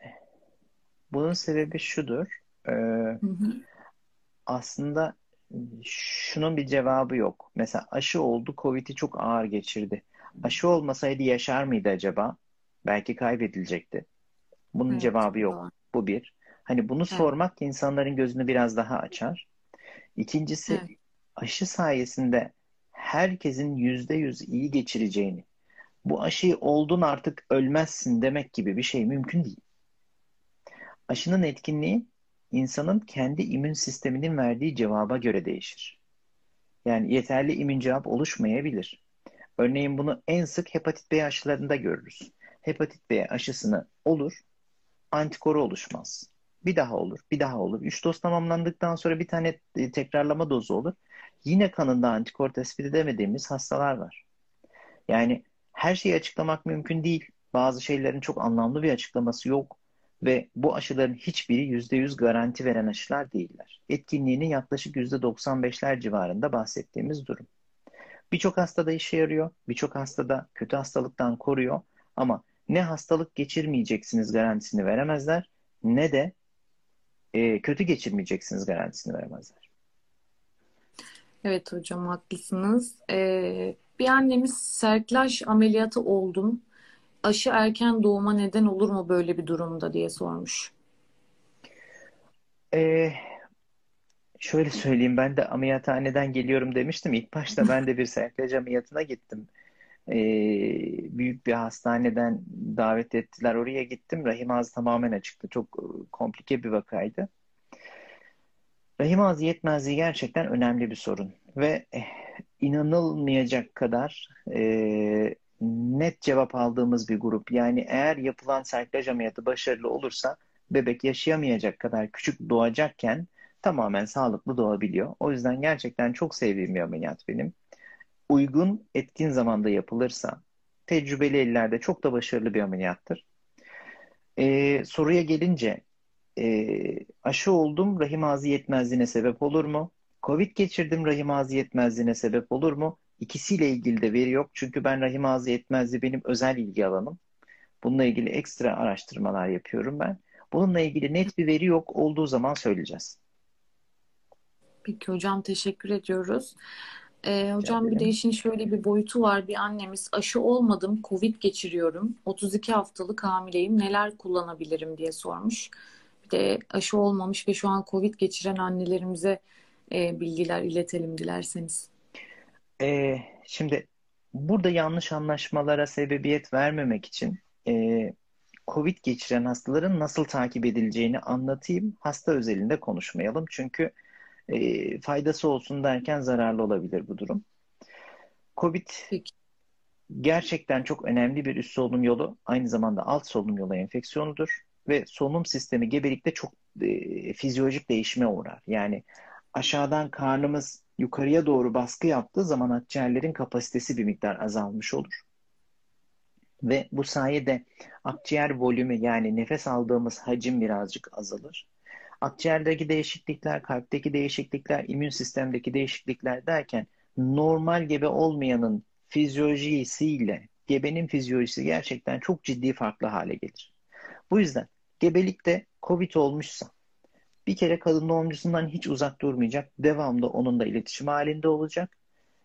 bunun sebebi şudur. Ee, Hı hı. aslında şunun bir cevabı yok. Mesela aşı oldu, Covid'i çok ağır geçirdi. Aşı olmasaydı yaşar mıydı acaba? Belki kaybedilecekti. Bunun Evet, cevabı yok. doğru. Bu bir. Hani bunu Evet, sormak insanların gözünü biraz daha açar. İkincisi evet, aşı sayesinde herkesin yüzde yüz iyi geçireceğini, bu aşıyı oldun artık ölmezsin demek gibi bir şey mümkün değil. Aşının etkinliği insanın kendi immün sisteminin verdiği cevaba göre değişir. Yani yeterli immün cevap oluşmayabilir. Örneğin bunu en sık hepatit B aşılarında görürüz. Hepatit B aşısını olur, antikoru oluşmaz. Bir daha olur, bir daha olur. Üç doz tamamlandıktan sonra bir tane e, tekrarlama dozu olur. Yine kanında antikor tespit edemediğimiz hastalar var. Yani her şeyi açıklamak mümkün değil. Bazı şeylerin çok anlamlı bir açıklaması yok. Ve bu aşıların hiçbiri %100 garanti veren aşılar değiller. Etkinliğinin yaklaşık %95'ler civarında bahsettiğimiz durum. Birçok hastada işe yarıyor, birçok hastada kötü hastalıktan koruyor ama ne hastalık geçirmeyeceksiniz garantisini veremezler ne de e, kötü geçirmeyeceksiniz garantisini veremezler. evet hocam haklısınız. Ee, bir annemiz serklaj ameliyatı oldum. Aşı erken doğuma neden olur mu böyle bir durumda diye sormuş. E, şöyle söyleyeyim ben de ameliyathaneden geliyorum demiştim. İlk başta <laughs> ben de bir serklaj ameliyatına gittim. E, büyük bir hastaneden davet ettiler. Oraya gittim. Rahim ağzı tamamen açıktı. Çok e, komplike bir vakaydı. Rahim ağzı yetmezliği gerçekten önemli bir sorun ve eh, inanılmayacak kadar e, net cevap aldığımız bir grup. Yani eğer yapılan serklaj ameliyatı başarılı olursa bebek yaşayamayacak kadar küçük doğacakken tamamen sağlıklı doğabiliyor. O yüzden gerçekten çok sevdiğim bir ameliyat benim. Uygun, etkin zamanda yapılırsa tecrübeli ellerde çok da başarılı bir ameliyattır. E, soruya gelince e, aşı oldum rahim ağzı yetmezliğine sebep olur mu? Covid geçirdim rahim ağzı yetmezliğine sebep olur mu? İkisiyle ilgili de veri yok. Çünkü ben rahim ağzı yetmezliği benim özel ilgi alanım. Bununla ilgili ekstra araştırmalar yapıyorum ben. Bununla ilgili net bir veri yok. Olduğu zaman söyleyeceğiz. Peki hocam teşekkür ediyoruz. Ee, hocam bir de işin şöyle bir boyutu var. Bir annemiz aşı olmadım, Covid geçiriyorum. 32 haftalık hamileyim. Neler kullanabilirim diye sormuş. Bir de aşı olmamış ve şu an Covid geçiren annelerimize e, bilgiler iletelim dilerseniz. E, şimdi burada yanlış anlaşmalara sebebiyet vermemek için e, Covid geçiren hastaların nasıl takip edileceğini anlatayım. Hasta özelinde konuşmayalım. Çünkü e, faydası olsun derken zararlı olabilir bu durum. Covid Peki. gerçekten çok önemli bir üst solunum yolu. Aynı zamanda alt solunum yolu enfeksiyonudur. Ve solunum sistemi gebelikte çok e, fizyolojik değişime uğrar. Yani aşağıdan karnımız yukarıya doğru baskı yaptığı zaman akciğerlerin kapasitesi bir miktar azalmış olur. Ve bu sayede akciğer volümü yani nefes aldığımız hacim birazcık azalır. Akciğerdeki değişiklikler, kalpteki değişiklikler, immün sistemdeki değişiklikler derken normal gebe olmayanın fizyolojisiyle gebenin fizyolojisi gerçekten çok ciddi farklı hale gelir. Bu yüzden gebelikte COVID olmuşsa bir kere kadın doğumcusundan hiç uzak durmayacak, devamlı onunla iletişim halinde olacak.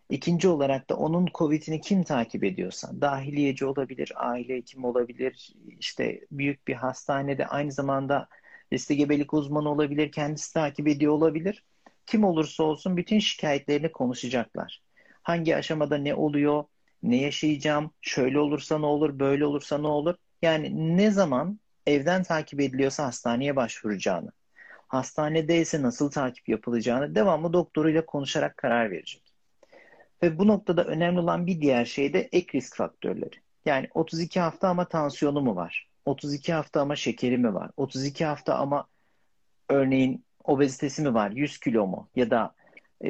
İkinci olarak da onun COVID'ini kim takip ediyorsa, dahiliyeci olabilir, aile hekimi olabilir, işte büyük bir hastanede aynı zamanda riskli gebelik uzmanı olabilir, kendisi takip ediyor olabilir. Kim olursa olsun bütün şikayetlerini konuşacaklar. Hangi aşamada ne oluyor, ne yaşayacağım, şöyle olursa ne olur, böyle olursa ne olur. Yani ne zaman evden takip ediliyorsa hastaneye başvuracağını, hastanedeyse nasıl takip yapılacağını devamlı doktoruyla konuşarak karar verecek. Ve bu noktada önemli olan bir diğer şey de ek risk faktörleri. Yani 32 hafta ama tansiyonu mu var? 32 hafta ama şekeri mi var? 32 hafta ama örneğin obezitesi mi var? 100 kilo mu? Ya da e,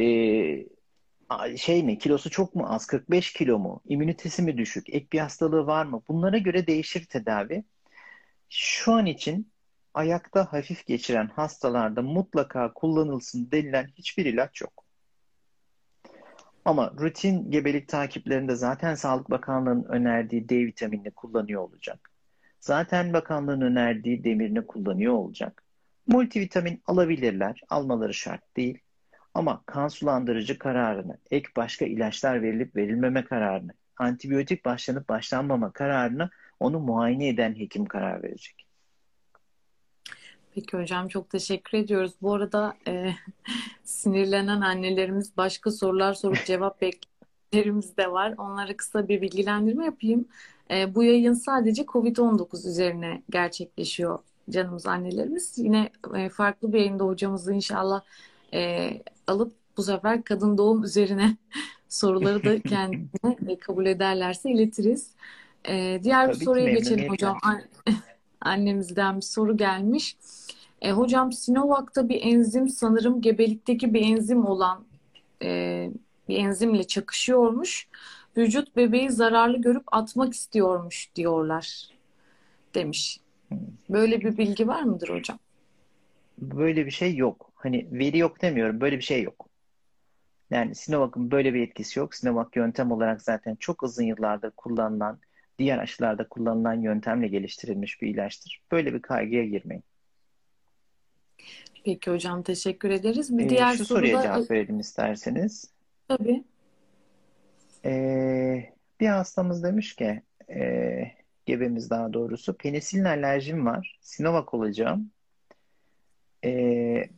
şey mi? Kilosu çok mu az? 45 kilo mu? İmmünitesi mi düşük? Ek bir hastalığı var mı? Bunlara göre değişir tedavi. Şu an için ayakta hafif geçiren hastalarda mutlaka kullanılsın denilen hiçbir ilaç yok. Ama rutin gebelik takiplerinde zaten Sağlık Bakanlığı'nın önerdiği D vitaminini kullanıyor olacak. Zaten bakanlığın önerdiği demirini kullanıyor olacak. Multivitamin alabilirler, almaları şart değil. Ama kan sulandırıcı kararını, ek başka ilaçlar verilip verilmeme kararını, antibiyotik başlanıp başlanmama kararını Onu muayene eden hekim karar verecek. Peki hocam çok teşekkür ediyoruz. Bu arada e, <laughs> sinirlenen annelerimiz başka sorular sorup cevap beklerimiz de var. Onlara kısa bir bilgilendirme yapayım. E, bu yayın sadece COVID-19 üzerine gerçekleşiyor canımız annelerimiz. Yine e, farklı bir yayında hocamızı inşallah e, alıp bu sefer kadın doğum üzerine <laughs> soruları da kendine kabul ederlerse iletiriz. E, diğer Tabii bir soruya geçelim hocam. <laughs> Annemizden bir soru gelmiş. E, hocam Sinovac'ta bir enzim sanırım gebelikteki bir enzim olan e, bir enzimle çakışıyormuş. Vücut bebeği zararlı görüp atmak istiyormuş diyorlar demiş. Böyle bir bilgi var mıdır hocam? Böyle bir şey yok. Hani veri yok demiyorum. Böyle bir şey yok. Yani Sinovac'ın böyle bir etkisi yok. Sinovac yöntem olarak zaten çok uzun yıllardır kullanılan, diğer aşılarda kullanılan yöntemle geliştirilmiş bir ilaçtır. Böyle bir kaygıya girmeyin. Peki hocam teşekkür ederiz. Bir ee, diğer şu soruya soruda... cevap verelim isterseniz. Tabii. Ee, bir hastamız demiş ki e, gebemiz daha doğrusu penisilin alerjim var. Sinovac olacağım. Ee,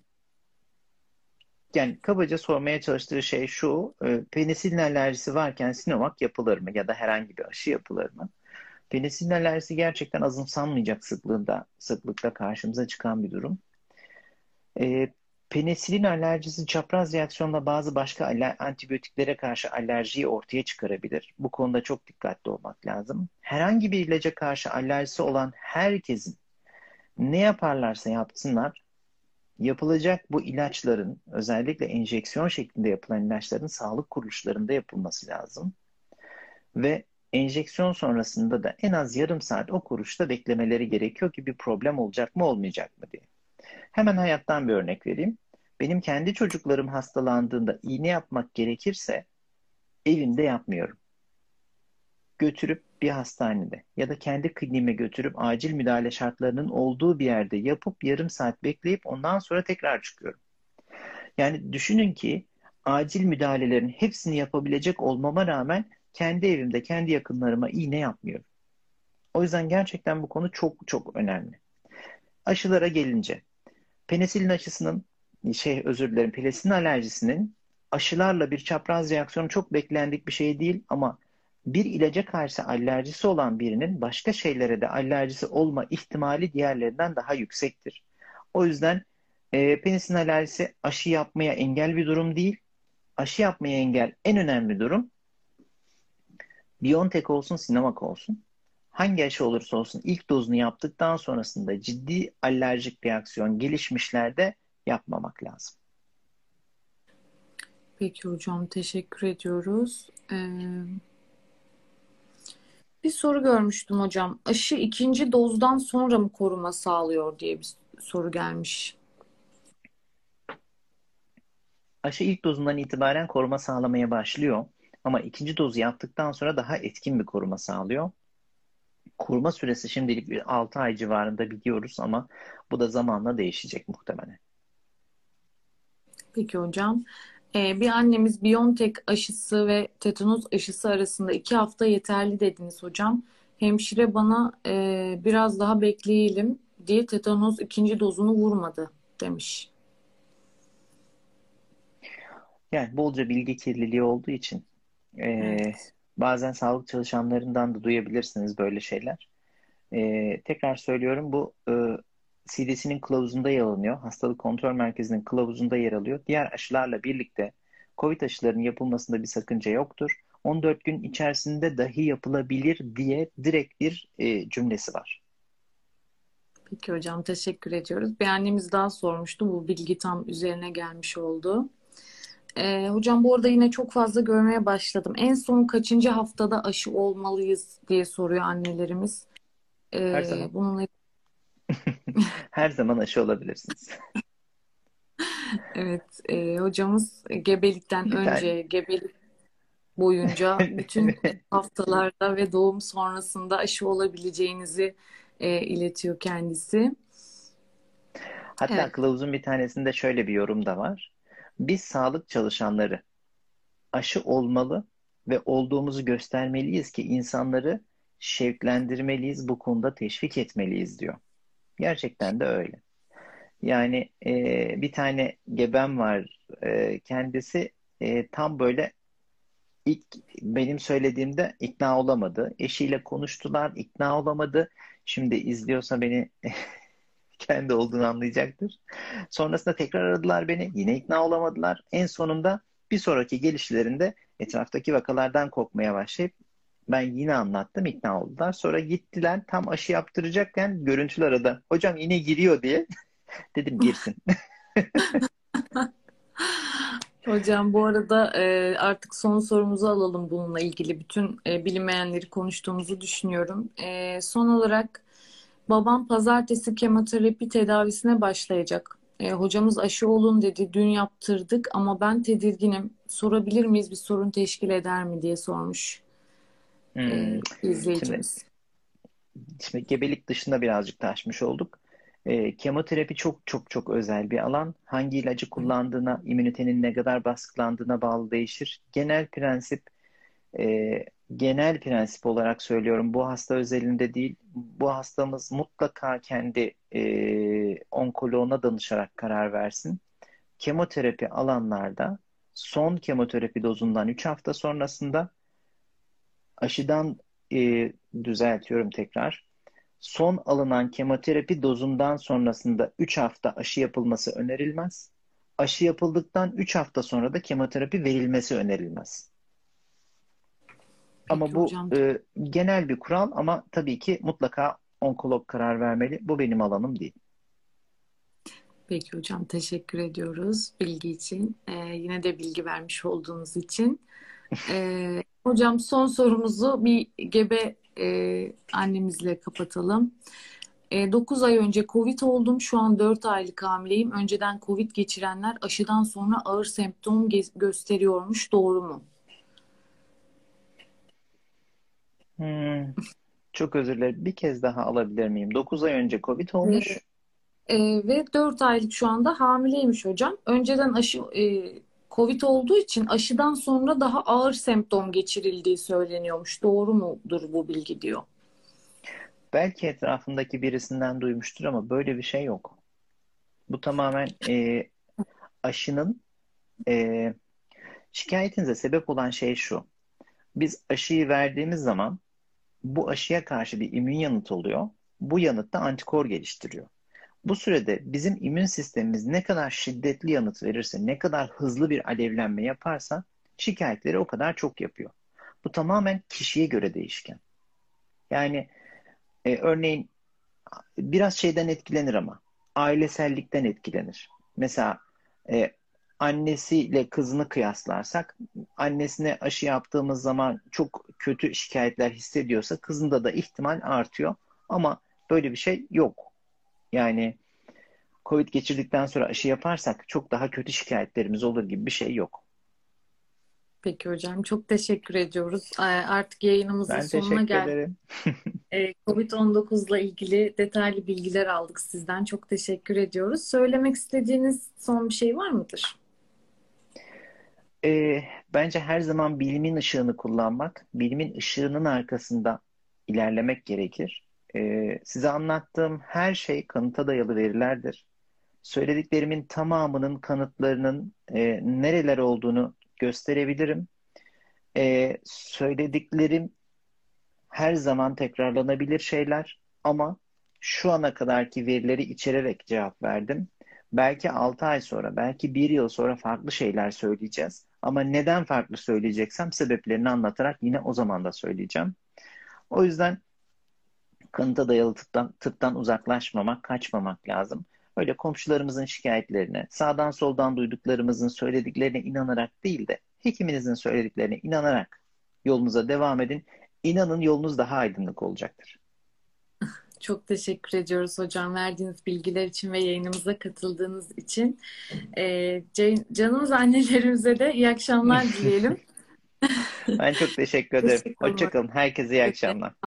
yani kabaca sormaya çalıştığı şey şu. E, penisilin alerjisi varken Sinovac yapılır mı? Ya da herhangi bir aşı yapılır mı? Penisilin alerjisi gerçekten azımsanmayacak sıklığında, sıklıkla karşımıza çıkan bir durum. E, penisilin alerjisi çapraz reaksiyonla bazı başka antibiyotiklere karşı alerjiyi ortaya çıkarabilir. Bu konuda çok dikkatli olmak lazım. Herhangi bir ilaca karşı alerjisi olan herkesin ne yaparlarsa yapsınlar yapılacak bu ilaçların özellikle enjeksiyon şeklinde yapılan ilaçların sağlık kuruluşlarında yapılması lazım. Ve enjeksiyon sonrasında da en az yarım saat o kuruşta beklemeleri gerekiyor ki bir problem olacak mı olmayacak mı diye. Hemen hayattan bir örnek vereyim. Benim kendi çocuklarım hastalandığında iğne yapmak gerekirse evimde yapmıyorum. Götürüp bir hastanede ya da kendi kliniğime götürüp acil müdahale şartlarının olduğu bir yerde yapıp yarım saat bekleyip ondan sonra tekrar çıkıyorum. Yani düşünün ki acil müdahalelerin hepsini yapabilecek olmama rağmen kendi evimde kendi yakınlarıma iğne yapmıyorum. O yüzden gerçekten bu konu çok çok önemli. Aşılara gelince penisilin aşısının şey özür dilerim penisilin alerjisinin aşılarla bir çapraz reaksiyonu çok beklendik bir şey değil ama bir ilaca karşı alerjisi olan birinin başka şeylere de alerjisi olma ihtimali diğerlerinden daha yüksektir. O yüzden e, penisilin alerjisi aşı yapmaya engel bir durum değil. Aşı yapmaya engel en önemli durum BioNTech olsun, Sinovac olsun. Hangi aşı olursa olsun ilk dozunu yaptıktan sonrasında ciddi alerjik reaksiyon gelişmişlerde yapmamak lazım. Peki hocam teşekkür ediyoruz. Ee, bir soru görmüştüm hocam. Aşı ikinci dozdan sonra mı koruma sağlıyor diye bir soru gelmiş. Aşı ilk dozundan itibaren koruma sağlamaya başlıyor. Ama ikinci dozu yaptıktan sonra daha etkin bir koruma sağlıyor. Koruma süresi şimdilik bir 6 ay civarında biliyoruz ama bu da zamanla değişecek muhtemelen. Peki hocam. Ee, bir annemiz Biontech aşısı ve tetanos aşısı arasında iki hafta yeterli dediniz hocam. Hemşire bana e, biraz daha bekleyelim diye tetanos ikinci dozunu vurmadı demiş. Yani bolca bilgi kirliliği olduğu için e, evet. bazen sağlık çalışanlarından da duyabilirsiniz böyle şeyler. E, tekrar söylüyorum bu e, CDC'nin kılavuzunda yer alınıyor. Hastalık Kontrol Merkezi'nin kılavuzunda yer alıyor. Diğer aşılarla birlikte COVID aşılarının yapılmasında bir sakınca yoktur. 14 gün içerisinde dahi yapılabilir diye direkt bir e, cümlesi var. Peki hocam teşekkür ediyoruz. Bir annemiz daha sormuştu. Bu bilgi tam üzerine gelmiş oldu. Ee, hocam bu arada yine çok fazla görmeye başladım. En son kaçıncı haftada aşı olmalıyız diye soruyor annelerimiz. Her zaman. Bununla <laughs> Her zaman aşı olabilirsiniz. <laughs> evet, e, hocamız gebelikten Bir önce, gebelik boyunca <laughs> bütün haftalarda ve doğum sonrasında aşı olabileceğinizi e, iletiyor kendisi. Hatta evet. kılavuzun bir tanesinde şöyle bir yorum da var. Biz sağlık çalışanları aşı olmalı ve olduğumuzu göstermeliyiz ki insanları şevklendirmeliyiz, bu konuda teşvik etmeliyiz diyor. Gerçekten de öyle. Yani e, bir tane gebem var. E, kendisi e, tam böyle ilk benim söylediğimde ikna olamadı. Eşiyle konuştular, ikna olamadı. Şimdi izliyorsa beni <laughs> kendi olduğunu anlayacaktır. Sonrasında tekrar aradılar beni. Yine ikna olamadılar. En sonunda bir sonraki gelişlerinde etraftaki vakalardan korkmaya başlayıp ben yine anlattım, ikna oldular. Sonra gittiler tam aşı yaptıracakken görüntüler arada. Hocam yine giriyor diye. <laughs> Dedim girsin. <laughs> Hocam bu arada e, artık son sorumuzu alalım bununla ilgili. Bütün e, bilinmeyenleri konuştuğumuzu düşünüyorum. E, son olarak babam pazartesi kemoterapi tedavisine başlayacak. E, hocamız aşı olun dedi. Dün yaptırdık ama ben tedirginim. Sorabilir miyiz bir sorun teşkil eder mi diye sormuş Hmm. e, Şimdi, izleyicimiz. şimdi gebelik dışında birazcık taşmış olduk. E, kemoterapi çok çok çok özel bir alan. Hangi ilacı kullandığına, immünitenin ne kadar baskılandığına bağlı değişir. Genel prensip, e, genel prensip olarak söylüyorum. Bu hasta özelinde değil. Bu hastamız mutlaka kendi e, onkoloğuna danışarak karar versin. Kemoterapi alanlarda son kemoterapi dozundan 3 hafta sonrasında aşıdan e, düzeltiyorum tekrar. Son alınan kemoterapi dozundan sonrasında 3 hafta aşı yapılması önerilmez. Aşı yapıldıktan 3 hafta sonra da kemoterapi verilmesi önerilmez. Ama Peki bu hocam. e, genel bir kural ama tabii ki mutlaka onkolog karar vermeli. Bu benim alanım değil. Peki hocam teşekkür ediyoruz bilgi için. E, yine de bilgi vermiş olduğunuz için. <laughs> E, hocam son sorumuzu bir gebe e, annemizle kapatalım. E, 9 ay önce Covid oldum. Şu an 4 aylık hamileyim. Önceden Covid geçirenler aşıdan sonra ağır semptom ge- gösteriyormuş. Doğru mu? Hmm, çok özür dilerim. Bir kez daha alabilir miyim? 9 ay önce Covid olmuş. E, ve 4 aylık şu anda hamileymiş hocam. Önceden aşı e, Covid olduğu için aşıdan sonra daha ağır semptom geçirildiği söyleniyormuş. Doğru mudur bu bilgi diyor. Belki etrafındaki birisinden duymuştur ama böyle bir şey yok. Bu tamamen e, aşının e, şikayetinize sebep olan şey şu. Biz aşıyı verdiğimiz zaman bu aşıya karşı bir immün yanıt oluyor. Bu yanıt da antikor geliştiriyor. Bu sürede bizim immün sistemimiz ne kadar şiddetli yanıt verirse, ne kadar hızlı bir alevlenme yaparsa şikayetleri o kadar çok yapıyor. Bu tamamen kişiye göre değişken. Yani e, örneğin biraz şeyden etkilenir ama ailesellikten etkilenir. Mesela e, annesiyle kızını kıyaslarsak annesine aşı yaptığımız zaman çok kötü şikayetler hissediyorsa kızında da ihtimal artıyor. Ama böyle bir şey yok. Yani Covid geçirdikten sonra aşı yaparsak çok daha kötü şikayetlerimiz olur gibi bir şey yok. Peki hocam çok teşekkür ediyoruz. Ee, Artık yayınımızın Ben sonuna geldik. <laughs> Ee, Covid-19 ile ilgili detaylı bilgiler aldık sizden. Çok teşekkür ediyoruz. Söylemek istediğiniz son bir şey var mıdır? Ee, bence her zaman bilimin ışığını kullanmak, bilimin ışığının arkasında ilerlemek gerekir. Ee, size anlattığım her şey kanıta dayalı verilerdir. Söylediklerimin tamamının kanıtlarının e, nereler olduğunu gösterebilirim. Ee, söylediklerim her zaman tekrarlanabilir şeyler ama şu ana kadarki verileri içererek cevap verdim. Belki 6 ay sonra, belki bir yıl sonra farklı şeyler söyleyeceğiz. Ama neden farklı söyleyeceksem sebeplerini anlatarak yine o zaman da söyleyeceğim. O yüzden kanıta dayalı tıptan, tıptan uzaklaşmamak, kaçmamak lazım. Öyle komşularımızın şikayetlerine, sağdan soldan duyduklarımızın söylediklerine inanarak değil de hekiminizin söylediklerine inanarak yolunuza devam edin. İnanın yolunuz daha aydınlık olacaktır. Çok teşekkür ediyoruz hocam verdiğiniz bilgiler için ve yayınımıza katıldığınız için. Ee, can- canımız annelerimize de iyi akşamlar dileyelim. <laughs> Ben çok teşekkür ederim. Teşekkür ederim. Hoşça kalın. Herkese iyi akşamlar.